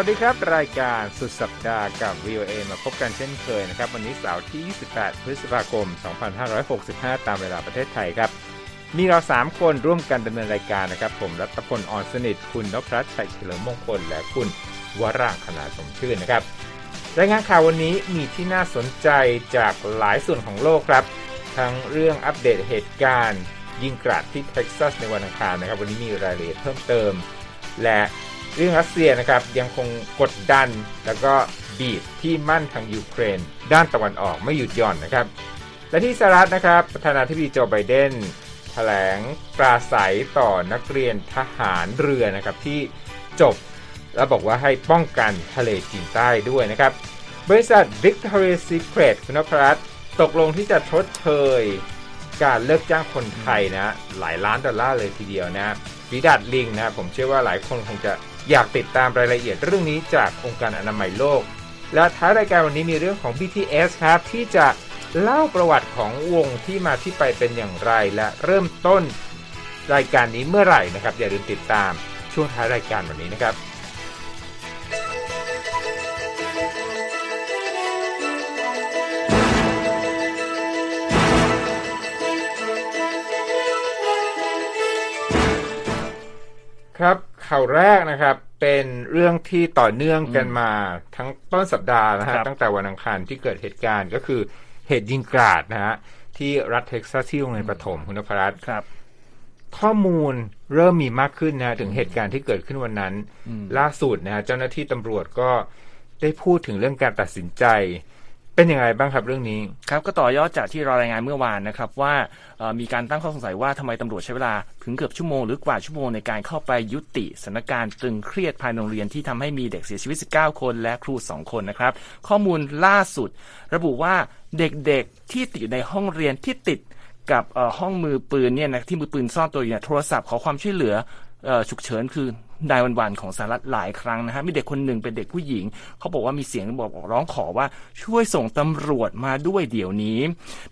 วัสดีครับ รายการสุดสัปดาห์กับ VOA มาพบกันเช่นเคยนะครับ วันนี้เสาร์ที่ 28 พฤษภาคม 2565 ตามเวลาประเทศไทยครับ มีเรา 3 คนร่วมกันดำเนินรายการนะครับ ผมรัตพลอ่อนสนิท คุณนพรัชชัยเฉลิมมงคล และคุณวรางคณาสมชื่นนะครับ รายงานข่าววันนี้มีที่น่าสนใจจากหลายส่วนของโลกครับ ทั้งเรื่องอัปเดตเหตุการณ์ ยิงกราดที่เท็กซัสในวันอังคารนะครับ วันนี้มีรายละเอียดเพิ่มเติม และ เรื่องรัสเซียนะครับยังคงกดดัน แล้วก็บีบที่มั่นทางยูเครน ด้านตะวันออกไม่หยุดหย่อนนะครับ และที่สหรัฐนะครับประธานาธิบดีโจไบเดนแถลงปราศัยต่อนักเรียนทหารเรือนะครับที่จบ แล้วบอกว่าให้ป้องกันทะเลจีนใต้ด้วยนะครับ บริษัท Victoria Secret คุณนพรัตตกลงที่จะชดเชยการเลิกจ้างคนไทยนะ หลายล้านดอลลาร์เลยทีเดียวนะวิดัดลิงนะผมเชื่อว่าหลายคนคงจะ อยากติดตามรายละเอียดเรื่องนี้จากองค์การอนามัยโลก และท้ายรายการวันนี้มีเรื่องของ BTS ครับที่จะเล่าประวัติของวงที่มาที่ไปเป็นอย่างไรและเริ่มต้นรายการนี้เมื่อไหร่นะครับ อย่าลืมติดตามช่วงท้ายรายการวันนี้นะครับครับ ข่าวแรกนะครับ เป็นเรื่องที่ต่อเนื่องกันมาทั้งต้นสัปดาห์นะฮะครับตั้งแต่วันอังคารที่เกิดเหตุการณ์ก็คือเหตุยิงกราดนะฮะที่รัฐเท็กซัสที่โรงเรียนประถมคุณนพรัตน์ครับ ข้อมูลเริ่มมีมากขึ้นนะถึงเหตุการณ์ที่เกิดขึ้นวันนั้นอืมล่าสุดนะฮะเจ้าหน้าที่ตำรวจก็ได้พูดถึงเรื่องการตัดสินใจ เป็นยังไงบ้างครับเรื่องนี้ครับก็ต่อยอดจากที่เรารายงานเมื่อวานนะครับว่ามีการตั้งข้อสงสัยว่าทำไมตำรวจใช้เวลาถึงเกือบชั่วโมงหรือกว่าชั่วโมงในการเข้าไปยุติสถานการณ์ตึงเครียดภายในโรงเรียนที่ทำให้มีเด็กเสียชีวิต 19 คนและครู 2 คนนะครับ ข้อมูลล่าสุด ระบุว่าเด็กๆที่ติดอยู่ในห้องเรียนที่ติดกับห้องมือปืนเนี่ยนะที่มือปืนซ่อนตัวอยู่เนี่ยโทรศัพท์ขอความช่วยเหลือเอ่อฉุกเฉินคือ นายวันวันๆของสหรัฐหลายครั้งนะฮะมีเด็กคนหนึ่งเป็นเด็กผู้หญิง เขาบอกว่ามีเสียงบอกร้องขอว่าช่วยส่งตำรวจมาด้วยเดี๋ยวนี้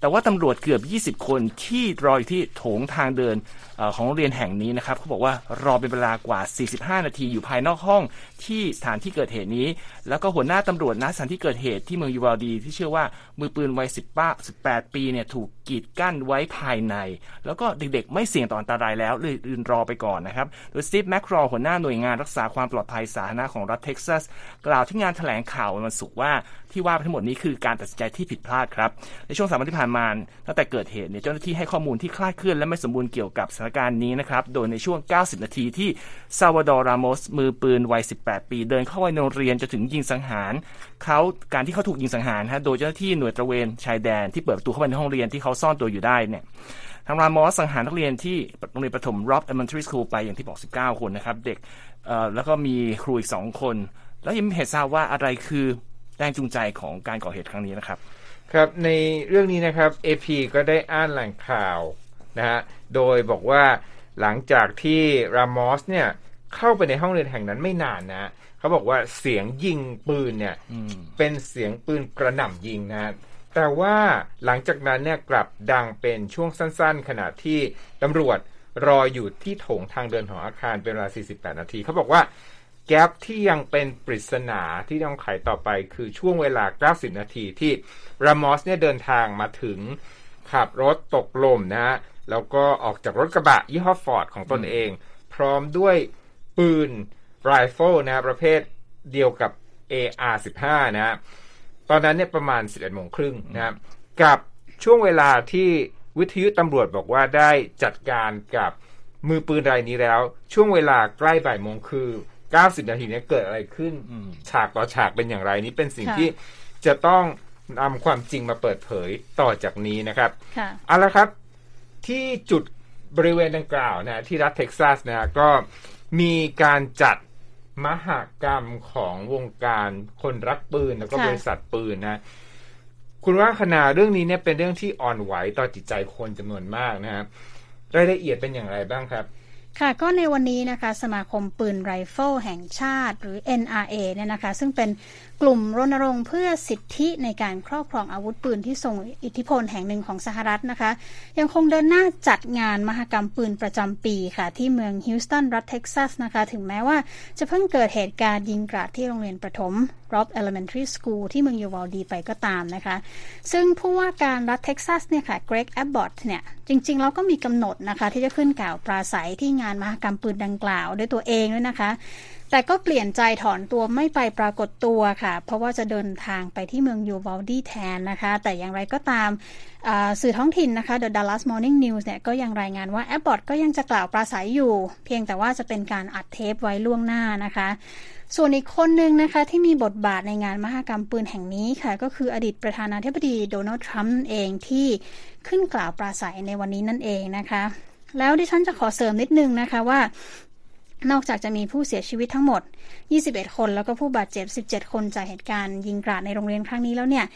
แต่ว่าตำรวจเกือบ 20 คนที่รออยู่ที่โถงทางเดินอของโรงเรียนแห่งนี้นะครับเขาบอกว่ารอเป็นเวลากว่า 45 นาทีอยู่ภายนอกห้องที่สถานที่เกิดเหตุนี้ แล้วก็หัวหน้าตำรวจณสถานที่เกิดเหตุที่เมืองยูวาลดี ที่เชื่อว่ามือปืนวัย18 ปีเนี่ยถูกกีดกั้นไว้ภายใน แล้วก็เด็กๆ ไม่เสี่ยงต่ออันตรายแล้วเลยยืนรอไปก่อนนะครับโดยสตีฟแมคครอหัวหน้าหน่วยงานรักษาความปลอดภัยสาธารณะของรัฐเท็กซัส กล่าวที่งานแถลงข่าววันศุกร์ว่าที่ว่าไปทั้งหมดนี้คือการตัดสินใจที่ผิดพลาดครับ ในช่วงสามวันที่ผ่านมาตั้งแต่เกิดเหตุเนี่ยเจ้าหน้าที่ให้ข้อมูลที่คลาดเคลื่อนและไม่สมบูรณ์เกี่ยวกับสถานการณ์นี้นะครับ โดยในช่วง 90 นาทีที่ซาวาดอร์รามอสมือปืนวัย 18 ปี เดินเข้าไปในโรงเรียนจะถึงยิงสังหารเขาการที่เขาถูกยิงสังหารฮะโดยเจ้าหน้าที่หน่วยตระเวนชายแดนที่เปิดประตูเข้าไปในห้องเรียนที่เขาซ่อนตัวอยู่ได้เนี่ย ทางรามอสสังหารนักเรียนที่โรงเรียนประถม Rob Elementary School ไปอย่างที่บอก 19 คนนะครับ เด็กเอ่อแล้วก็มีครูอีก 2 คน แล้วยังมีเหตุทราบว่าอะไรคือแรงจูงใจของการก่อเหตุครั้งนี้นะครับ ครับในเรื่องนี้นะครับ AP ก็ได้อ่านแหล่งข่าวนะฮะโดยบอกว่าหลังจากที่รามอสเนี่ยเข้าไปในห้องเรียนแห่งนั้นไม่นานนะเขาบอกว่าเสียงยิงปืนเนี่ยอืมเป็นเสียงปืนกระหน่ำยิงนะ แต่ว่าหลังจากนั้นเนี่ยกลับดังเป็นช่วงสั้นๆ ขณะที่ตำรวจรออยู่ที่โถงทางเดินของอาคารเป็นเวลา 48 นาที เขาบอกว่า gap ที่ยังเป็นปริศนาที่ต้องไขต่อไปคือช่วงเวลา 90 นาทีที่รามอสเนี่ยเดินทางมาถึงขับรถตกหล่มนะฮะแล้วก็ออกจากรถกระบะยี่ห้อฟอร์ดของตนเอง พร้อมด้วยปืนไรเฟิลนะฮะประเภทเดียวกับ AR-15 นะฮะ ตอนนั้นเนี่ยประมาณ 11โมงครึ่งนะครับกับช่วงเวลาที่วิทยุตำรวจบอกว่าได้จัดการกับมือปืนรายนี้แล้ว ช่วงเวลาใกล้บ่ายโมงคือ 90 นาทีเนี้เกิดอะไรขึ้นอืมฉากต่อฉากเป็นอย่างไรนี้เป็นสิ่งค่ะที่จะต้องนำความจริงมาเปิดเผยต่อจากนี้นะครับค่ะเอาละครับที่จุดบริเวณดังกล่าวนะที่รัฐเท็กซัสนะก็มีการจัด มหกรรมของวงการคนรักปืนแล้วก็ค่ะบริษัทปืนนะคุณว่าคณาเรื่องนี้เนี่ยเป็นเรื่องที่อ่อนไหวต่อจิตใจคนจำนวนมากนะครับรายละเอียดเป็นอย่างไรบ้างครับ ค่ะก็ในวันนี้นะคะ สมาคมปืนไรเฟิลแห่งชาติหรือ NRA เนี่ยนะคะ ซึ่งเป็น กลุ่มรณรงค์เพื่อสิทธิในการครอบครองอาวุธปืนที่ทรงอิทธิพลแห่งหนึ่งของสหรัฐนะคะ ยังคงเดินหน้าจัดงานมหกรรมปืนประจำปีค่ะ ที่เมืองฮิวสตันรัฐเท็กซัสนะคะ ถึงแม้ว่าจะเพิ่งเกิดเหตุการณ์ยิงกราดที่โรงเรียนประถม Robb Elementary School ที่เมืองยูวอลดีไปก็ตามนะคะ ซึ่งผู้ว่าการรัฐเท็กซัสเนี่ยค่ะเกรกแอบบอตเนี่ยจริงๆ แล้วก็มีกำหนดนะคะ ที่จะขึ้นกล่าวปราศัยที่งานมหกรรมปืนดังกล่าวด้วยตัวเองด้วยนะคะแต่ก็เปลี่ยนใจถอนตัวไม่ไปปรากฏตัวค่ะ เพราะว่าจะเดินทางไปที่เมืองยูวอลดีแทนนะคะ แต่อย่างไรก็ตามสื่อท้องถิ่นนะคะ The Dallas Morning News เนี่ยก็ยังรายงานว่าแอบบอตก็ยังจะกล่าวปราศัยอยู่ เพียงแต่ว่าจะเป็นการอัดเทปไว้ล่วงหน้านะคะ ส่วนอีกคนหนึ่งนะคะ ที่มีบทบาทในงานมหกรรมปืนแห่งนี้ค่ะ ก็คืออดีตประธานาธิบดีโดนัลด์ทรัมป์เองที่ขึ้นกล่าวปราศัยในวันนี้นั่นเองนะคะแล้วดิฉันจะขอเสริมนิดนึงนะคะว่า นอกจากจะมีผู้เสียชีวิตทั้งหมด 21 คน แล้วก็ผู้บาดเจ็บ 17 คนจากเหตุการณ์ยิงกราดในโรงเรียนครั้งนี้แล้วเนี่ย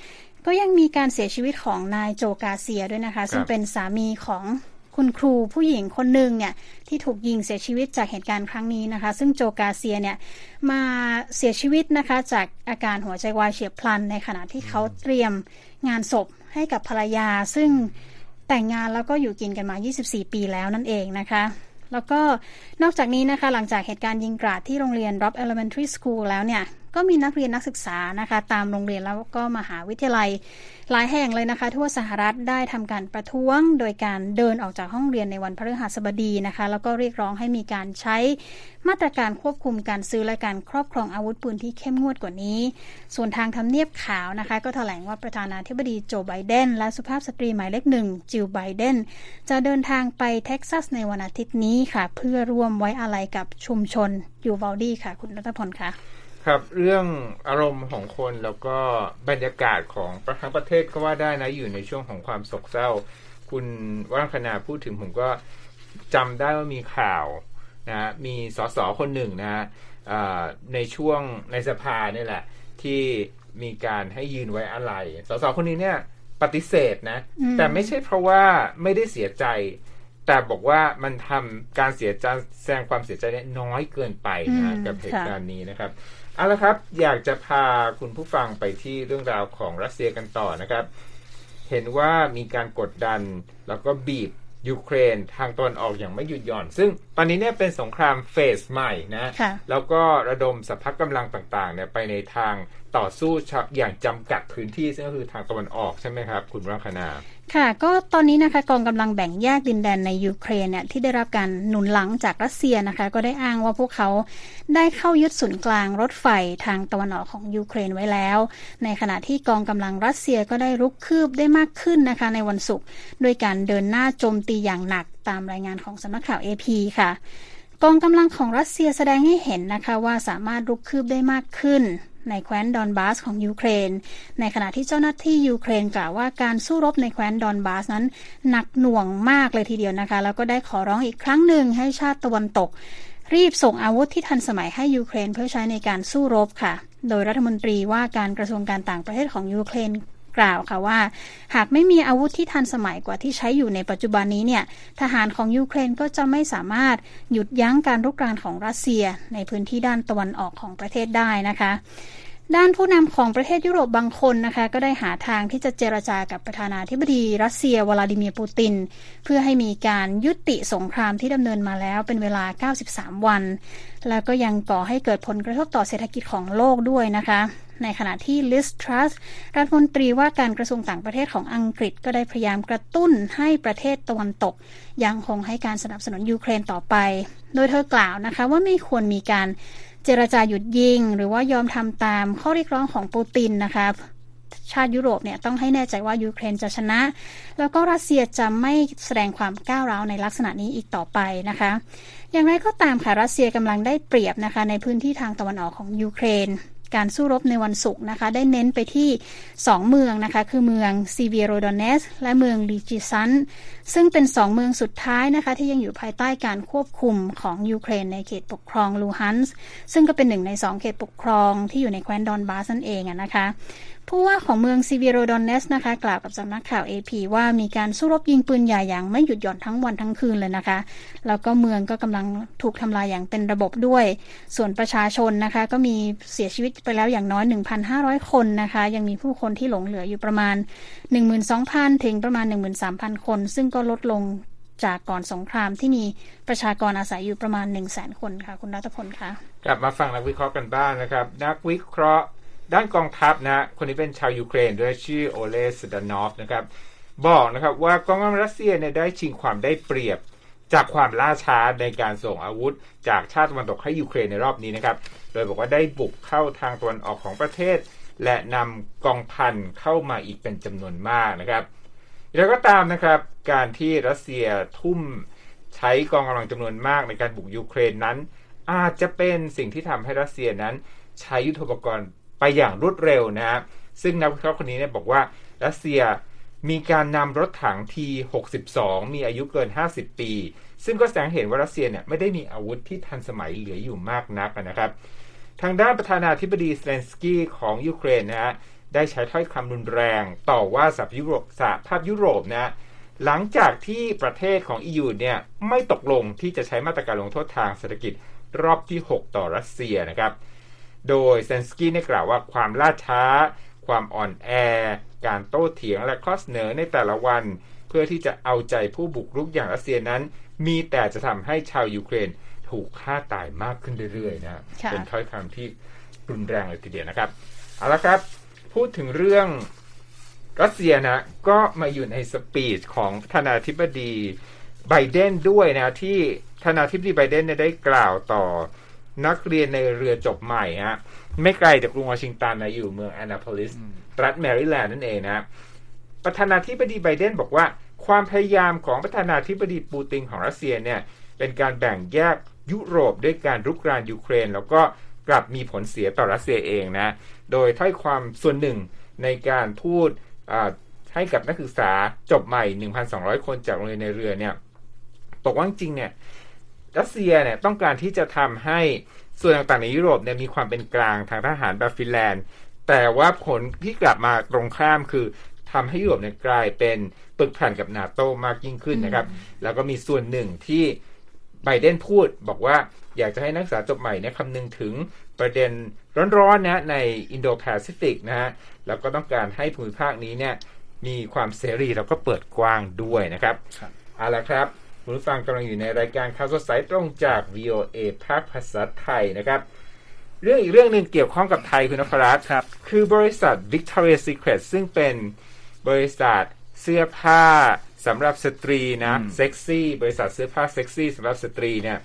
ก็ยังมีการเสียชีวิตของนายโจกาเซียด้วยนะคะ ซึ่งเป็นสามีของคุณครูผู้หญิงคนหนึ่งเนี่ยที่ถูกยิงเสียชีวิตจากเหตุการณ์ครั้งนี้นะคะ ซึ่งโจกาเซียเนี่ยมาเสียชีวิตนะคะจากอาการหัวใจวายเฉียบพลัน ในขณะที่เขาเตรียมงานศพให้กับภรรยา ซึ่งแต่งงานแล้วก็อยู่กินกันมา 24 ปีแล้วนั่นเองนะคะ แล้วก็นอกจากนี้นะคะหลังจากเหตุการณ์ยิงกราดที่โรงเรียน Rob Elementary School แล้วเนี่ย ก็มีนักเรียนนักศึกษานะคะ ตามโรงเรียนแล้วก็มหาวิทยาลัย หลายแห่งเลยนะคะ ทั่วสหรัฐได้ทำการประท้วง โดยการเดินออกจากห้องเรียนในวันพฤหัสบดีนะคะ แล้วก็เรียกร้องให้มีการใช้มาตรการควบคุมการซื้อและการครอบครองอาวุธปืนที่เข้มงวดกว่านี้ ส่วนทางทำเนียบขาวนะคะ ก็แถลงว่าประธานาธิบดีโจไบเดนและสุภาพสตรีหมายเลขหนึ่งจิลไบเดนจะเดินทางไปเท็กซัสในวันอาทิตย์นี้ค่ะ เพื่อร่วมไว้อาลัยกับชุมชนยูวอลดีค่ะ คุณรัตพลค่ะ ครับ เรื่องอารมณ์ของคนแล้วก็บรรยากาศของทั้งประเทศก็ว่าได้นะอยู่ในช่วงของความโศกเศร้า คุณวัฒนาพูดถึงผมก็จำได้ว่ามีข่าวนะมีสสคนหนึ่งนะในช่วงในสภานี่แหละ ที่มีการให้ยืนไว้อะไร สสคนนี้เนี่ย ปฏิเสธนะ แต่ไม่ใช่เพราะว่าไม่ได้เสียใจ แต่บอกว่ามันทำการเสียใจแสดงความเสียใจน้อยเกินไปนะกับเหตุการณ์นี้นะครับ เอาละครับ อยากจะพาคุณผู้ฟังไปที่เรื่องราวของรัสเซียกันต่อนะครับ เห็นว่ามีการกดดันแล้วก็บีบยูเครนทางตอนออกอย่างไม่หยุดหย่อน ซึ่งตอนนี้เนี่ยเป็นสงครามเฟสใหม่นะ แล้วก็ระดมสภาพกำลังต่างๆเนี่ยไปในทางต่อสู้อย่างจำกัดพื้นที่ ซึ่งก็คือทางตะวันออกใช่ไหมครับ คุณรัคนา ค่ะ ก็ตอนนี้นะคะกองกำลังแบ่งแยกดินแดนในยูเครนเนี่ยที่ได้รับการหนุนหลังจากรัสเซียนะคะ ก็ได้อ้างว่าพวกเขาได้เข้ายึดศูนย์กลางรถไฟทางตะวันออกของยูเครนไว้แล้ว ในขณะที่กองกำลังรัสเซียก็ได้รุกคืบได้มากขึ้นนะคะ ในวันศุกร์ด้วยการเดินหน้าโจมตีอย่างหนักตามรายงานของสำนักข่าว AP ค่ะกองกำลังของรัสเซียแสดงให้เห็นนะคะว่าสามารถรุกคืบได้มากขึ้น ในแคว้นดอนบาสของยูเครน ในขณะที่เจ้าหน้าที่ยูเครนกล่าวว่าการสู้รบในแคว้นดอนบาสนั้นหนักหน่วงมากเลยทีเดียวนะคะ แล้วก็ได้ขอร้องอีกครั้งหนึ่งให้ชาติตะวันตก รีบส่งอาวุธที่ทันสมัยให้ยูเครนเพื่อใช้ในการสู้รบค่ะ โดยรัฐมนตรีว่าการกระทรวงการต่างประเทศของยูเครน กล่าวค่ะว่า หากไม่มีอาวุธที่ทันสมัยกว่าที่ใช้อยู่ในปัจจุบันนี้เนี่ยทหารของยูเครนก็จะไม่สามารถหยุดยั้งการรุกรานของรัสเซียในพื้นที่ด้านตะวันออกของประเทศได้นะคะ ด้านผู้นำของประเทศยุโรปบางคนนะคะก็ได้หาทางที่จะเจรจากับประธานาธิบดีรัสเซียวลาดิเมียร์ปูติน เพื่อให้มีการยุติสงครามที่ดำเนินมาแล้วเป็นเวลา 93 วัน แล้วก็ยังก่อให้เกิดผลกระทบต่อเศรษฐกิจของโลกด้วยนะคะ ในขณะที่ลิสทรัสรัฐมนตรีว่าการกระทรวงต่างประเทศของอังกฤษก็ได้พยายามกระตุ้นให้ประเทศตะวันตก ยังคงให้การสนับสนุนยูเครนต่อไป โดยเธอกล่าวนะคะว่าไม่ควรมีการ เจรจาหยุดยิง หรือว่ายอมทำตามข้อเรียกร้องของปูตินนะคะชาติยุโรปเนี่ยต้องให้แน่ใจว่ายูเครนจะชนะ แล้วก็รัสเซียจะไม่แสดงความก้าวร้าวในลักษณะนี้อีกต่อไปนะคะ อย่างไรก็ตามค่ะรัสเซียกำลังได้เปรียบนะคะในพื้นที่ทางตะวันออกของยูเครน การสู้รบในวันศุกร์นะคะ ได้เน้นไปที่ 2 เมืองนะคะ คือเมืองซีเวียโรดอนเนส และเมืองลิจิซัน ซึ่งเป็น 2 เมืองสุดท้ายนะคะ ที่ยังอยู่ภายใต้การควบคุมของยูเครนในเขตปกครองลูฮันส์ซึ่งก็เป็นหนึ่งใน 2 เขตปกครองที่อยู่ในแคว้นดอนบาสนั่นเองนะคะ ผู้ว่าของเมืองซิเวโรดอนเนสนะคะกล่าวกับสำนักข่าว AP ว่ามีการสู้รบยิงปืนใหญ่อย่างไม่หยุดหย่อนทั้งวันทั้งคืนเลยนะคะ แล้วก็เมืองก็กำลังถูกทำลายอย่างเป็นระบบด้วย ส่วนประชาชนนะคะ ก็มีเสียชีวิตไปแล้วอย่างน้อย 1,500 คนนะคะ ยังมีผู้คนที่หลงเหลืออยู่ประมาณ 12,000 ถึงประมาณ 13,000 คน ซึ่งก็ลดลงจากก่อนสงครามที่มีประชากรอาศัยอยู่ประมาณ 1 0 0 0 0แคนค่ะ คุณรัตพลคะกลับมาฟังนักวิเคราะห์กันบ้างนะครับ นักวิเคราะห์ ด้านกองทัพนะคนนี้เป็นชาวยูเครนด้วยชื่อโอเลสดานอฟนะครับบอกนะครับว่ากองกำลังรัสเซียเนี่ยได้ชิงความได้เปรียบจากความล่าช้าในการส่งอาวุธ จากชาติตะวันตกให้ยูเครนในรอบนี้นะครับ โดยบอกว่าได้บุกเข้าทางตะวันออกของประเทศ และนำกองพันเข้ามาอีกเป็นจำนวนมากนะครับแล้วก็ตามนะครับการที่รัสเซียทุ่มใช้กองกำลังจำนวนมากในการบุกยูเครนนั้น อาจจะเป็นสิ่งที่ทำให้รัสเซียนั้น ใช้ยุทโธปกรณ์ ไปอย่างรวดเร็วนะฮะซึ่งนักวิเคราะห์คนนี้เนี่ยบอกว่ารัสเซียมีการนำรถถัง T62 มีอายุเกิน 50 ปี ซึ่งก็แสดงเห็นว่ารัสเซียเนี่ยไม่ได้มีอาวุธที่ทันสมัยเหลืออยู่มากนักนะครับ ทางด้านประธานาธิบดีเซเลนสกี้ของยูเครนนะฮะได้ใช้ถ้อยคำรุนแรงต่อว่าสหยุโรปสหภาพยุโรปนะหลังจากที่ประเทศของ EU เนี่ยไม่ตกลงที่จะใช้มาตรการลงโทษทางเศรษฐกิจรอบที่ 6 ต่อรัสเซียนะครับ โดยเซนสกี้ได้กล่าวว่าความล่าช้า ความอ่อนแอ การโต้เถียงและข้อเสนอในแต่ละวัน เพื่อที่จะเอาใจผู้บุกรุกอย่างรัสเซียนั้น มีแต่จะทำให้ชาวยูเครนถูกฆ่าตายมากขึ้นเรื่อยๆนะค่ะเป็นถ้อยคำที่รุนแรงเลยทีเดียวนะครับเอาละครับ พูดถึงเรื่องรัสเซียนะ ก็มาอยู่ในสปีชของประธานาธิบดีไบเดนด้วยนะที่ประธานาธิบดีไบเดนเนี่ยได้กล่าวต่อ นักเรียนในเรือจบใหม่ฮะไม่ไกลจากกรุงวอชิงตันนะอยู่เมืองแอนนาโพลิสรัฐแมริแลนด์นั่นเองนะประธานาธิบดีไบเดนบอกว่า ความพยายามของประธานาธิบดีปูตินของรัสเซียเนี่ยเป็นการแบ่งแยกยุโรปด้วยการรุกรานยูเครน แล้วก็กลับมีผลเสียต่อรัสเซียเองนะ โดยถ้อยความส่วนหนึ่งในการพูดอ่าให้กับนักศึกษาจบใหม่ 1,200 คนจากโรงเรียนในเรือเนี่ยบอกว่าจริงๆเนี่ย รัสเซียเนี่ยต้องการที่จะทำให้ส่วนต่างๆในยุโรปเนี่ยมีความเป็นกลางทางทหารแบบฟินแลนด์ แต่ว่าผลที่กลับมาตรงข้ามคือทำให้ยุโรปเนี่ยกลายเป็นปึกแผ่นกับนาโตมากยิ่งขึ้นนะครับ แล้วก็มีส่วนหนึ่งที่ไบเดนพูดบอกว่าอยากจะให้นักศึกษาจบใหม่เนี่ยคำนึงถึงประเด็นร้อนๆนะในอินโดแปซิฟิกนะฮะแล้วก็ต้องการให้ภูมิภาคนี้เนี่ยมีความเสรีแล้วก็เปิดกว้างด้วยนะครับครับเอาละครับ คุณผู้ฟังกำลังอยู่ในรายการข่าวสดสายตรงจาก VOA ภาคภาษาไทยนะครับ เรื่องอีกเรื่องหนึ่งเกี่ยวข้องกับไทยคุณนพรัตน์ครับ คือบริษัท Victoria's Secret ซึ่งเป็นบริษัทเสื้อผ้าสำหรับสตรีนะเซ็กซี่บริษัทเสื้อผ้าเซ็กซี่สำหรับสตรีเนี่ย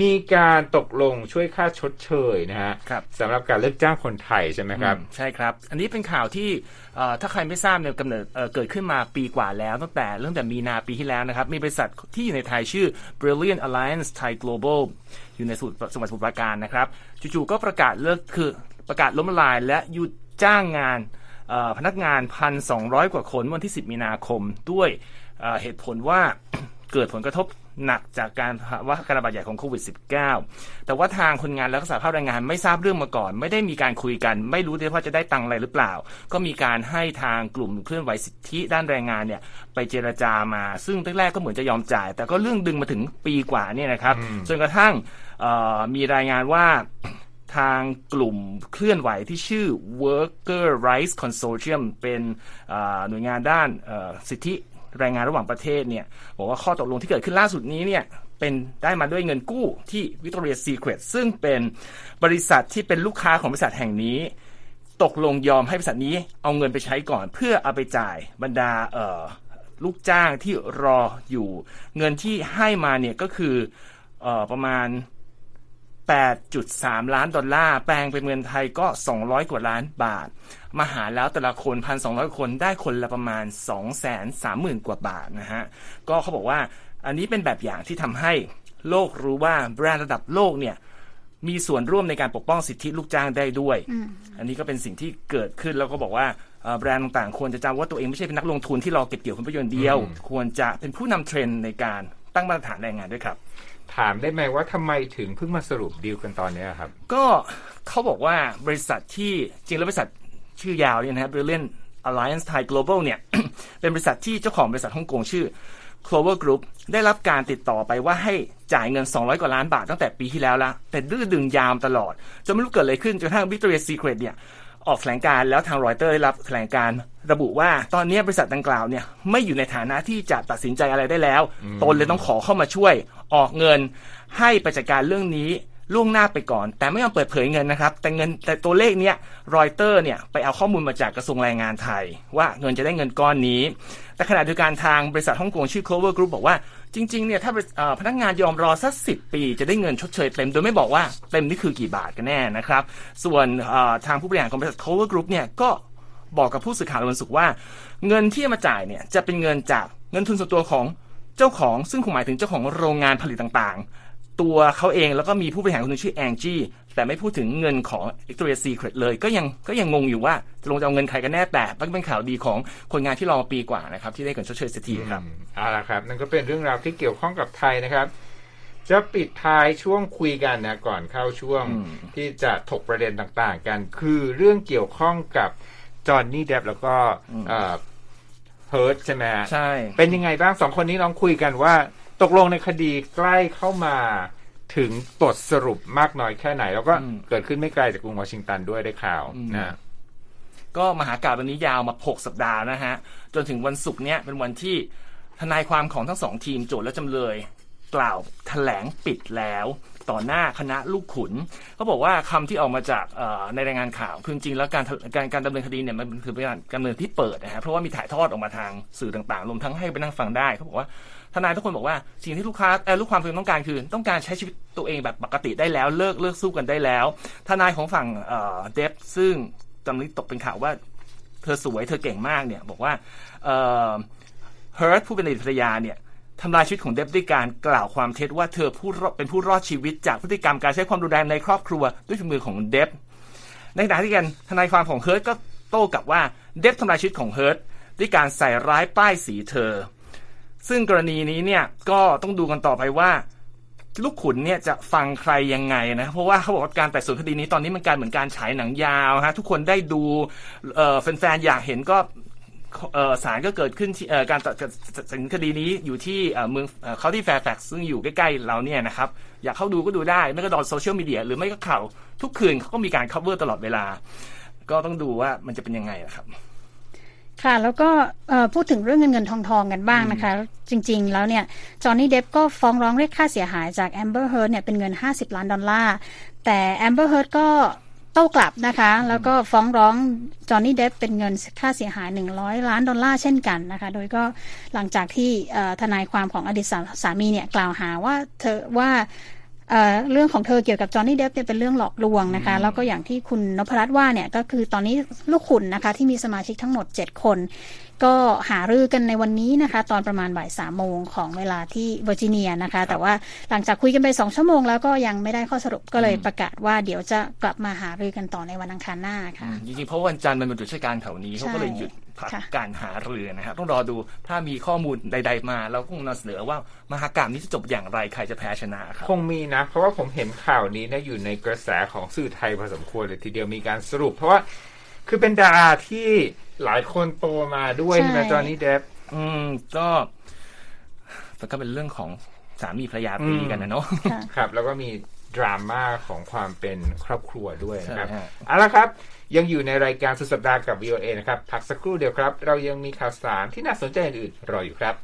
มีการตกลงช่วยค่าชดเชยนะฮะครับสำหรับการเลิกจ้างคนไทยใช่ไหมครับอืมใช่ครับ อันนี้เป็นข่าวที่เอ่อ ถ้าใครไม่ทราบเนี่ยกำเนิดเกิดขึ้นมาปีกว่าแล้วตั้งแต่ตั้งแต่มีนาปีที่แล้วนะครับ มีบริษัทที่อยู่ในไทยชื่อ Brilliant Alliance Thai Global อยู่ในสมุทรสมุทรสมุทรปราการนะครับจู่ๆก็ประกาศเลิกคือประกาศล้มละลาย และหยุดจ้างงานพนักงาน 1,200 กว่าคนวันที่ 10 มีนาคมด้วยเหตุผลว่าเกิดผลกระทบ หนักจากการภาวะการระบาดใหญ่ของโควิด -19 แต่ว่าทางคนงานและก็สหภาพแรงงานไม่ทราบเรื่องมาก่อน ไม่ได้มีการคุยกัน ไม่รู้ด้วยว่าจะได้ตังค์อะไรหรือเปล่า ก็มีการให้ทางกลุ่มเคลื่อนไหวสิทธิด้านแรงงานเนี่ยไปเจรจามา ซึ่งแรกๆก็เหมือนจะยอมจ่าย แต่ก็เรื่องดึงมาถึงปีกว่าเนี่ยนะครับจนกระทั่งเอ่อมีรายงานว่าทางกลุ่มเคลื่อนไหวที่ชื่อ Worker Rights Consortium เป็นอ่าหน่วยงานด้านเอ่อสิทธิ แรงงานระหว่างประเทศเนี่ยบอกว่าข้อตกลงที่เกิดขึ้นล่าสุดนี้เนี่ยเป็นได้มาด้วยเงินกู้ที่ Victoria's Secret ซึ่งเป็นบริษัทที่เป็นลูกค้าของบริษัทแห่งนี้ ตกลงยอมให้บริษัทนี้เอาเงินไปใช้ก่อน เพื่อเอาไปจ่ายบรรดาเอ่อลูกจ้างที่รออยู่ เงินที่ให้มาเนี่ยก็คือเอ่อประมาณ 8.3 ล้านดอลลาร์ แปลงเป็นเงินไทยก็ 200 กว่าล้านบาท มาหารแล้วแต่ละคน 1,200 คนได้คนละประมาณ 230,000 กว่าบาทนะฮะ ก็เขาบอกว่าอันนี้เป็นแบบอย่างที่ทำให้โลกรู้ว่าแบรนด์ระดับโลกเนี่ยมีส่วนร่วมในการปกป้องสิทธิลูกจ้างได้ด้วย อันนี้ก็เป็นสิ่งที่เกิดขึ้นแล้วก็บอกว่าเอ่อแบรนด์ต่างๆ ควรจะจำว่าตัวเองไม่ใช่เป็นนักลงทุนที่รอเก็บเกี่ยวผลประโยชน์เดียว ควรจะเป็นผู้นำเทรนด์ในการตั้งมาตรฐานแรงงานด้วยครับ ถามได้ไหมว่าทำไมถึงเพิ่งมาสรุปดีลกันตอนนี้ครับ ก็เขาบอกว่าบริษัทที่จริงแล้วบริษัทชื่อยาวเนี่ยนะครับ Brilliant Alliance Thai Global เนี่ย เป็นบริษัทที่เจ้าของบริษัทฮ่องกงชื่อ Clover Group ได้รับการติดต่อไปว่าให้จ่ายเงิน 200 กว่าล้านบาทตั้งแต่ปีที่แล้วละแต่ดื้อดึงยามตลอด จนไม่รู้เกิดอะไรขึ้นจนกระทั่ง Victoria's Secret เนี่ย ออกแถลงการแล้วทางรอยเตอร์ได้รับแถลงการระบุว่าตอนนี้บริษัทดังกล่าวเนี่ยไม่อยู่ในฐานะที่จะตัดสินใจอะไรได้แล้ว ตนเลยต้องขอเข้ามาช่วยออกเงิน ให้ไปจัดการเรื่องนี้ล่วงหน้าไปก่อน แต่ไม่ยอมเปิดเผยเงินนะครับ แต่เงินแต่ตัวเลขเนี้ยรอยเตอร์เนี่ยไปเอาข้อมูลมาจากกระทรวงแรงงานไทย ว่าเงินจะได้เงินก้อนนี้ แต่ขณะเดียวกันทางบริษัทฮ่องกงชื่อ Clover Group บอกว่า จริงๆเนี่ยถ้าพนักงานยอมรอสักสิปี จะได้เงินชดเชยเต็ม โดยไม่บอกว่าเต็มนี่คือกี่บาทกันแน่นะครับ ส่วนทางผู้บริหารของบริษัท Cover Group เนี่ยก็บอกกับผู้สื่อข่าววันศุกร์ว่า เงินที่มาจ่ายเนี่ยจะเป็นเงินจากเงินทุนส่วนตัวของเจ้าของซึ่งคงหมายถึงเจ้าของโรงงานผลิตต่างๆ ตัวเขาเองแล้วก็มีผู้บริหารคนนึงชื่อแองจี้ แต่ไม่พูดถึงเงินของ Victoria's Secret เลย ก็ยังก็ยังงงอยู่ว่าจะลงจะเอาเงินใครกันแน่แต่ก็เป็นข่าวดีของคนงานที่รอมาปีกว่านะครับ ที่ได้เงินชดเชยสักทีครับเอาละครับ นั่นก็เป็นเรื่องราวที่เกี่ยวข้องกับไทยนะครับ จะปิดท้ายช่วงคุยกันนะก่อนเข้าช่วงที่จะถกประเด็นต่างๆ กัน คือเรื่องเกี่ยวข้องกับจอห์นนี่เดฟแล้วก็เฮิร์ตใช่ไหมใช่เป็นยังไงบ้างสองคนนี้ลองคุยกันว่า ตกลงในคดีใกล้เข้ามา ถึงบทสรุปมากน้อยแค่ไหน แล้วก็เกิดขึ้นไม่ไกลจากกรุงวอชิงตันด้วยได้ข่าวนะก็มหากาบวันนี้ยาวมา 6 สัปดาห์นะฮะ จนถึงวันศุกร์เนี้ยเป็นวันที่ทนายความของทั้งสองทีมโจทย์และจำเลย กล่าวถแถลงปิดแล้ว ต่อหน้าคณะลูกขุนเขาบอกว่าคำที่ออกมาจากในรายงานข่าวคือจริงแล้วการการการดำเนินคดีเนี่ยมันคือเป็นการดำเนินที่เปิดนะฮะเพราะว่ามีถ่ายทอดออกมาทางสื่อต่างๆรวมทั้งให้ไปนั่งฟังได้เขาบอกว่า ทนายทุกคนบอกว่าสิ่งที่ลูกค้าเออลูกความต้องการคือ ต้องการใช้ชีวิตตัวเองแบบปกติได้แล้ว เลิกเลิกสู้กันได้แล้ว ทนายของฝั่งเอ่อเดฟซึ่งจำนี้ตกเป็นข่าวว่า เธอสวยเธอเก่งมากเนี่ย บอกว่าเอ่อเฮิร์ตผู้เป็นอดีตภรรยาเนี่ยทำลายชีวิตของเดฟด้วยการกล่าวความเท็จว่าเธอผู้เป็นผู้รอดชีวิตจากพฤติกรรมการใช้ความรุนแรงในครอบครัวด้วยฝีมือของเดฟในขณะที่กันทนายความของเฮิร์ตก็โต้กลับว่าเดฟทำลายชีวิตของเฮิร์ตด้วยการใส่ร้ายป้ายสีเธอ ซึ่งกรณีนี้เนี่ยก็ต้องดูกันต่อไปว่า ลูกขุนเนี่ยจะฟังใครยังไงนะ เพราะว่าเขาบอกว่าการไต่สวนคดีนี้ตอนนี้มันการเหมือนการฉายหนังยาวฮะทุกคนได้ดูแฟนๆอยากเห็นก็ศาลก็เกิดขึ้นการตัดสินคดีนี้อยู่ที่เมืองเขาที่แฟร์แฟกซ์ซึ่งอยู่ใกล้ๆเราเนี่ยนะครับ อยากเข้าดูก็ดูได้ ไม่ก็ดอนโซเชียลมีเดียหรือไม่ก็ข่าวทุกคืนเขาก็มีการ cover ตลอดเวลา ก็ต้องดูว่ามันจะเป็นยังไงนะครับ ค่ะ แล้วก็พูดถึงเรื่องเงินเงินทองทองกันบ้างนะคะ จริง ๆ แล้วเนี่ยจอห์นนี่เดฟก็ฟ้องร้องเรียกค่าเสียหายจากแอมเบอร์เฮิร์ตเนี่ยเป็นเงิน 50 ล้านดอลลาร์ แต่แอมเบอร์เฮิร์ตก็โต้กลับนะคะ แล้วก็ฟ้องร้องจอห์นนี่เดฟเป็นเงินค่าเสียหาย 100 ล้านดอลลาร์เช่นกันนะคะ โดยก็หลังจากที่ทนายความของอดีตสามีเนี่ยกล่าวหาว่าเธอว่า เรื่องของเธอเกี่ยวกับจอห์นนี่เดฟเนี่ยเป็นเรื่องหลอกลวงนะคะ แล้วก็อย่างที่คุณนพรัตน์ว่าเนี่ยก็คือตอนนี้ลูกขุนนะคะ ที่มีสมาชิกทั้งหมด 7 คน ก็หารือกันในวันนี้นะคะ ตอนประมาณบ่ายสามโมงของเวลาที่เวอร์จิเนียนะคะ แต่ว่าหลังจากคุยกันไปสองชั่วโมงแล้วก็ยังไม่ได้ข้อสรุปก็เลยประกาศว่าเดี๋ยวจะกลับมาหารือกันต่อในวันอังคารหน้าค่ะจริงๆเพราะวันจันทร์มันเป็นจุดราชการแถวนี้เขาก็เลยหยุด พักการหาเรือนะครับต้องรอดูถ้ามีข้อมูลใด ๆ มาเราคงนำเสนอว่ามหากรรมนี้จะจบอย่างไรใครจะแพ้ชนะครับคงมีนะ เพราะว่าผมเห็นข่าวนี้นะอยู่ในกระแสของสื่อไทยพอสมควรเลยทีเดียวมีการสรุป เพราะว่าคือเป็นดาราที่หลายคนโตมาด้วยใช่ไหมจอนี่เดฟอืมก็แต่ก็เป็นเรื่องของสามีภรรยาตีกันนะเนาะครับ แล้วก็มีดราม่าของความเป็นครอบครัวด้วยนะครับเอาละครับ ยังอยู่ในรายการสุดสัปดาห์กับ VOA นะครับ พักสักครู่เดียวครับ เรายังมีข่าวสารที่น่าสนใจอื่นๆรออยู่ครับ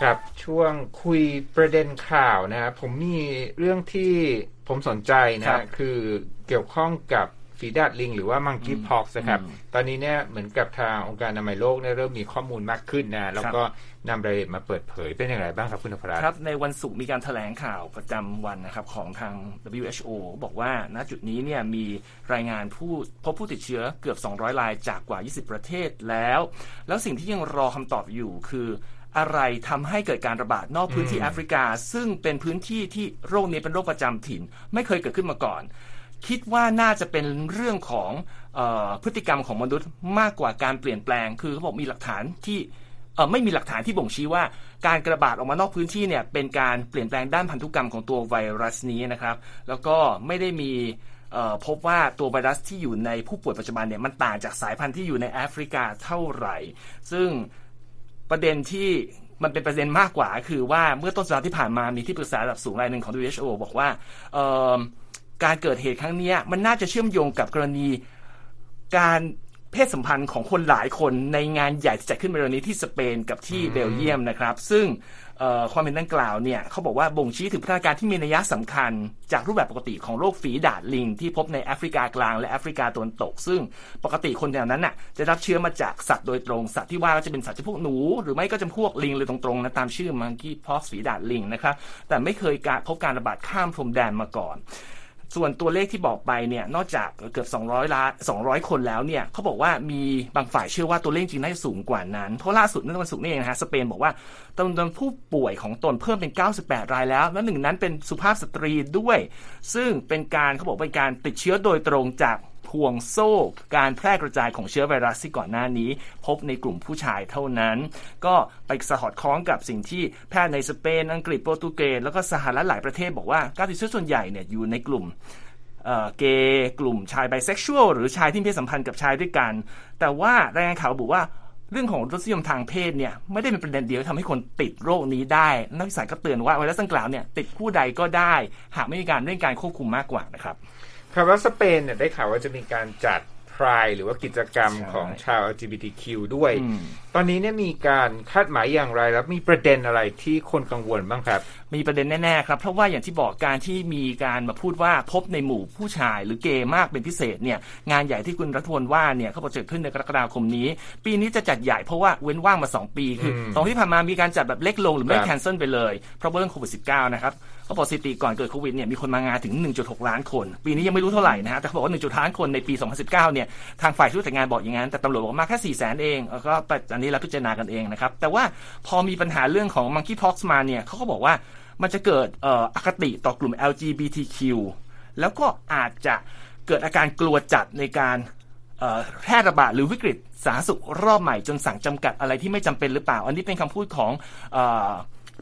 ครับช่วงคุยประเด็นข่าวนะครับผมมีเรื่องที่ผมสนใจนะ คือเกี่ยวข้องกับ ฝีดาดลิง หรือว่ามังคีพ็อกส์นะครับ ตอนนี้เนี่ยเหมือนกับทางองค์การอนามัยโลกเนี่ยเริ่มมีข้อมูลมากขึ้นนะแล้วก็นำรายละเอียดมาเปิดเผยเป็นอย่างไรบ้างครับคุณพราครับ ในวันศุกร์มีการแถลงข่าวประจำวันนะครับของทาง WHO บอกว่าณจุดนี้เนี่ยมีรายงานผู้พบผู้ติดเชื้อเกือบ 200 รายจากกว่า 20 ประเทศแล้ว แล้วสิ่งที่ยังรอคำตอบอยู่คืออะไรทำให้เกิดการระบาดนอกพื้นที่แอฟริกา ซึ่งเป็นพื้นที่ที่โรคนี้เป็นโรคประจำถิ่น ไม่เคยเกิดขึ้นมาก่อน คิดว่าน่าจะเป็นเรื่องของอพฤติกรรมของมนุษย์มากกว่าการเปลี่ยนแปลง คือเขาบอกมีหลักฐานที่ไม่มีหลักฐานที่บ่งชี้ว่า การกระบาดออกมานอกพื้นที่เนี่ยเป็นการเปลี่ยนแปลงด้านพันธุกรรมของตัวไวรัสนี้นะครับ แล้วก็ไม่ได้มีพบว่าตัวไวรัสที่อยู่ในผู้ป่วยปัจจุบันเนี่ยมันต่างจากสายพันธุ์ที่อยู่ในแอฟริกาเท่าไหร่ ซึ่งประเด็นที่มันเป็นประเด็นมากกว่า คือว่าเมื่อต้นสัปดาห์ที่ผ่านมามีที่ปรึกษาระดับสูงรายหนึ่งของ WHO บอกว่า การเกิดเหตุครั้งนี้มันน่าจะเชื่อมโยงกับกรณี การเพศสัมพันธ์ของคนหลายคนในงานใหญ่ที่จัดขึ้นในวันนี้ที่สเปนกับที่เบลเยียมนะครับ ซึ่งความเป็นดังกล่าวเนี่ยเขาบอกว่าบ่งชี้ถึงพัฒนาการที่มีนัยสำคัญ จากรูปแบบปกติของโรคฝีดาดลิง ที่พบในแอฟริกากลางและแอฟริกาตะวันตก ซึ่งปกติคนแถวนั้นน่ะจะรับเชื้อมาจากสัตว์โดยตรง สัตว์ที่ว่าก็จะเป็นสัตว์จำพวกหนู หรือไม่ก็จำพวกลิงเลยตรงๆนะตามชื่อมังกี้พอกฝีดาดลิงนะครับแต่ไม่เคยการพบการระบาดข้ามพรมแดนมาก่อน ส่วนตัวเลขที่บอกไปเนี่ยนอกจากเกือบ 200 ล้าน 200 คนแล้วเนี่ยเขาบอกว่ามีบางฝ่ายเชื่อว่าตัวเลขจริงน่าจะสูงกว่านั้น เพราะล่าสุดเมื่อวันศุกร์นี่เองนะฮะสเปนบอกว่าจำนวนผู้ป่วยของตนเพิ่มเป็น 98 รายแล้ว และหนึ่งนั้นเป็นสุภาพสตรีด้วย ซึ่งเป็นการเขาบอกเป็นการติดเชื้อโดยตรงจาก ห่วงโซ่การแพร่กระจายของเชื้อไวรัสที่ก่อนหน้านี้ พบในกลุ่มผู้ชายเท่านั้น ก็ไปสอดคล้องกับสิ่งที่แพทย์ในสเปน อังกฤษโปรตุเกสแล้วก็สหรัฐหลายประเทศบอกว่าการติดเชื้อส่วนใหญ่เนี่ยอยู่ในกลุ่มเกย์กลุ่มชายไบเซ็กชวลหรือชายที่มีเพศสัมพันธ์กับชายด้วยกัน แต่ว่ารายงานข่าวบอกว่าเรื่องของรสนิยมทางเพศเนี่ยไม่ได้เป็นประเด็นเดียวทำให้คนติดโรคนี้ได้ นักวิสัยก็เตือนว่าไวรัสดังกล่าวเนี่ยติดผู้ใดก็ได้ หากไม่มีการเร่งการควบคุมมากกว่านะครับ ครับว่าสเปนเนี่ยได้ข่าวว่าจะมีการจัดรายหรือว่ากิจกรรมของชาว LGBTQ ด้วย ตอนนี้เนี่ยมีการคาดหมายอย่างไร แล้วมีประเด็นอะไรที่คนกังวลบ้างครับ มีประเด็นแน่ๆครับ เพราะว่าอย่างที่บอกการที่มีการมาพูดว่าพบในหมู่ผู้ชายหรือเกย์มากเป็นพิเศษเนี่ยงานใหญ่ที่คุณรัฐพลว่าเนี่ยเขาบอกจะขึ้นในกรกฎาคมนี้ ปีนี้จะจัดใหญ่เพราะว่าเว้นว่างมา 2 ปีคือตอนที่ผ่านมามีการจัดแบบเล็กลงหรือไม่แคนเซิลไปเลยเพราะเรื่องโควิด -19 นะครับ เขาบอกสถิติก่อนเกิดโควิดเนี่ยมีคนมางานถึง 1.6 ล้านคน ปีนี้ยังไม่รู้เท่าไหร่นะฮะแต่เขาบอกว่า1.6ล้านคนในปี 2019 เนี่ยทางฝ่ายชุดแต่งงานบอกอย่างนั้น แต่ตำรวจบอกมาแค่4แสนเองแล้วก็อันนี้เราพิจารณากันเองนะครับแต่ว่าพอมีปัญหาเรื่องของ monkeypox มาเนี่ยเขาก็บอกว่ามันจะเกิดอคติต่อกลุ่ม LGBTQ แล้วก็อาจจะเกิดอาการกลัวจัดในการแพร่ระบาดหรือวิกฤตสาธารณสุขรอบใหม่จนสั่งจำกัดอะไรที่ไม่จำเป็นหรือเปล่า อันนี้เป็นคำพูดของ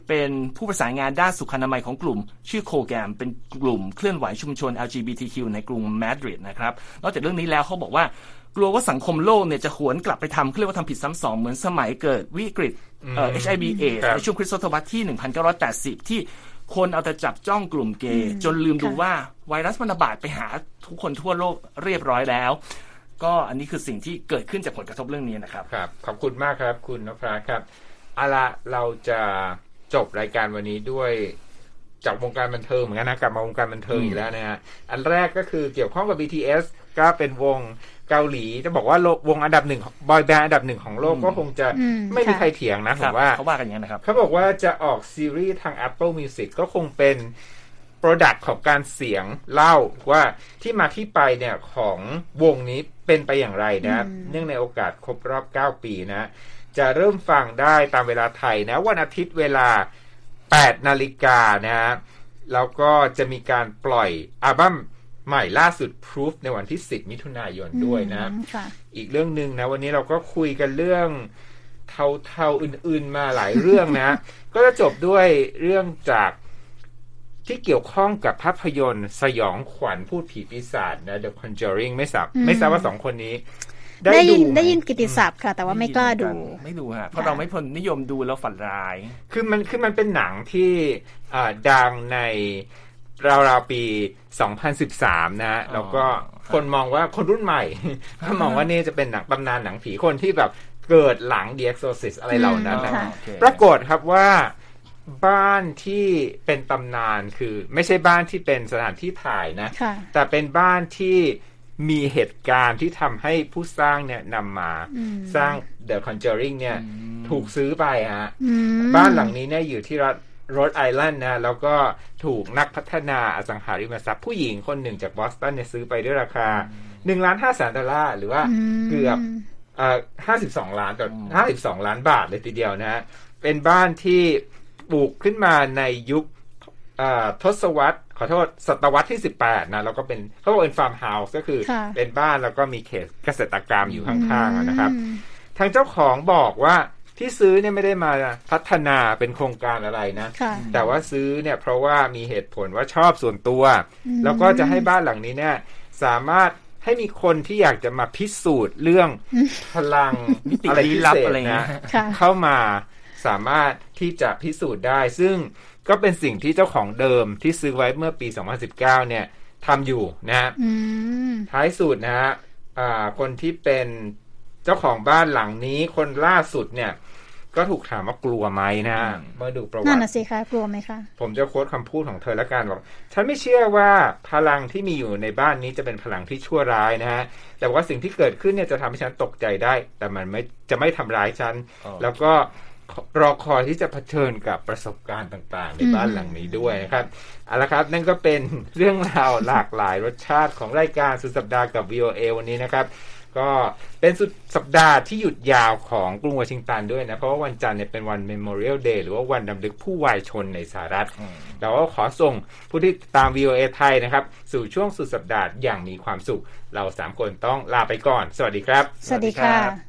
เป็นผู้ประสานงานด้านสุขอนามัยของกลุ่ม ชื่อโคแกมเป็นกลุ่มเคลื่อนไหวชุมชน LGBTQ ในกรุงมาดริดนะครับ นอกจากเรื่องนี้แล้วเขาบอกว่ากลัวว่าสังคมโลกเนี่ยจะหวนกลับไปทำเรียกว่าทำผิดซ้ำสองเหมือนสมัยเกิดวิกฤตเอ่อ HIV เอในช่วงคริสตศตวรรษที่ 1980 ที่คนเอาแต่จับจ้องกลุ่มเกย์จนลืมดูว่าไวรัสมันระบาดไปหาทุกคนทั่วโลกเรียบร้อยแล้ว ก็อันนี้คือสิ่งที่เกิดขึ้นจากผลกระทบเรื่องนี้นะครับ ครับ ขอบคุณมากครับ คุณนพราครับเอาละเราจะ จบรายการวันนี้ด้วยจากวงการบันเทิงเหมือนกันนะกลับมาวงการบันเทิงอีกแล้วนะฮะอันแรกก็คือเกี่ยวข้องกับ BTS ก็เป็นวงเกาหลีจะบอกว่าวงอันดับหนึ่งบอยแบนด์อันดับหนึ่งของโลกก็คงจะไม่มีใครเถียงนะผมว่าเขาว่ากันอย่างนี้นะครับเขาบอกว่าจะออกซีรีส์ทาง Apple Music ก็คงเป็น Product ของการเสียงเล่าว่าที่มาที่ไปเนี่ยของวงนี้เป็นไปอย่างไรนะ เนื่องในโอกาสครบรอบ 9 ปีนะ จะเริ่มฟังได้ตามเวลาไทยนะวันอาทิตย์เวลา 8 นาฬิกานะฮะแล้วก็จะมีการปล่อยอัลบั้มใหม่ล่าสุด Proof ในวันที่ 10 มิถุนายนด้วยนะ อีกเรื่องหนึ่งนะ วันนี้เราก็คุยกันเรื่องเทาๆอื่นๆมาหลายเรื่องนะ ก็จะจบด้วยเรื่องจากที่เกี่ยวข้องกับภาพยนตร์สยองขวัญพูดผีปีศาจนะ The Conjuring ไม่ทราบไม่ทราบว่าสองคนนี้ ได้ยินได้ยินกิติศัพท์ค่ะ แต่ว่าไม่กล้าดู ไม่ดูฮะเพราะเราไม่พนนิยมดูแล้วฝันร้าย คือมันคือมันเป็นหนังที่ดังในราวๆปี 2013 นะแล้วก็คนมองว่าคนรุ่นใหม่ ก็มองว่านี่จะเป็นหนังตำนานหนังผีคนที่แบบเกิดหลัง The Exorcist อะไรเหล่านั้นนะปรากฏครับว่าบ้านที่เป็นตำนานคือ ไม่ใช่บ้านที่เป็นสถานที่ถ่ายนะ แต่เป็นบ้านที่ มีเหตุการณ์ที่ทำให้ผู้สร้างเนี่ยนำมาสร้าง The Conjuring เนี่ยถูกซื้อไปฮะบ้านหลังนี้เนี่ยอยู่ที่รัฐโรดไอแลนด์นะ แล้วก็ถูกนักพัฒนาอสังหาริมทรัพย์ผู้หญิงคนหนึ่งจากบอสตันเนี่ยซื้อไปด้วยราคาหนึ่งล้านห้าแสนดอลลาร์หรือว่าเกือบห้าสิบสองล้านต่อห้าสิบสองล้านบาทเลยทีเดียวนะฮะเป็นบ้านที่ปลูกขึ้นมาในยุคทศวรรษ ขอโทษศตวรรษที่สิบแปดนะแล้วก็เป็นเขาบอกเป็น farmhouse ก็คือเป็นบ้านแล้วก็มีเขตเกษตรกรรมอยู่ข้างๆนะครับ ทางเจ้าของบอกว่าที่ซื้อเนี่ยไม่ได้มาพัฒนาเป็นโครงการอะไรนะค่ะแต่ว่าซื้อเนี่ยเพราะว่ามีเหตุผลว่าชอบส่วนตัว แล้วก็จะให้บ้านหลังนี้เนี่ยสามารถให้มีคนที่อยากจะมาพิสูจน์เรื่องพลังมิติอะไรลี้พิลับเศษอะไรเงี้นะยค่ะเข้ามาสามารถที่จะพิสูจน์ได้ ซึ่ง ก็เป็นสิ่งที่เจ้าของเดิมที่ซื้อไว้เมื่อปี 2019 เนี่ยทำอยู่นะฮะอืมท้ายสุดนะฮะอ่าคนที่เป็นเจ้าของบ้านหลังนี้คนล่าสุดเนี่ย ก็ถูกถามว่ากลัวไหมนะฮะอืมเมื่อดูประนั่วันติน่ะสิคะกลัวไหมคะ ผมจะโค้ดคำพูดของเธอแล้วกันบอกฉันไม่เชื่อว่าพลังที่มีอยู่ในบ้านนี้จะเป็นพลังที่ชั่วร้ายนะฮะแต่ว่าสิ่งที่เกิดขึ้นเนี่ยจะทำให้ฉันตกใจได้ แต่มันไม่จะไม่ทำร้ายฉันอ๋อแล้วก็ รอคอยที่จะเผชิญกับประสบการณ์ต่างๆ ในบ้านหลังนี้ด้วยนะครับเอาละครับ นั่นก็เป็นเรื่องราวหลากหลายรสชาติของรายการสุดสัปดาห์กับ VOA วันนี้นะครับ ก็เป็นสุดสัปดาห์ที่หยุดยาวของกรุงวอชิงตันด้วยนะ เพราะว่าวันจันทร์เนี่ยเป็นวัน Memorial Day หรือว่าวันดำลึกผู้วายชนในสหรัฐ เราก็ขอส่งผู้ที่ตาม VOA ไทยนะครับ สู่ช่วงสุดสัปดาห์อย่างมีความสุข เราสามคนต้องลาไปก่อน สวัสดีครับ สวัสดีค่ะ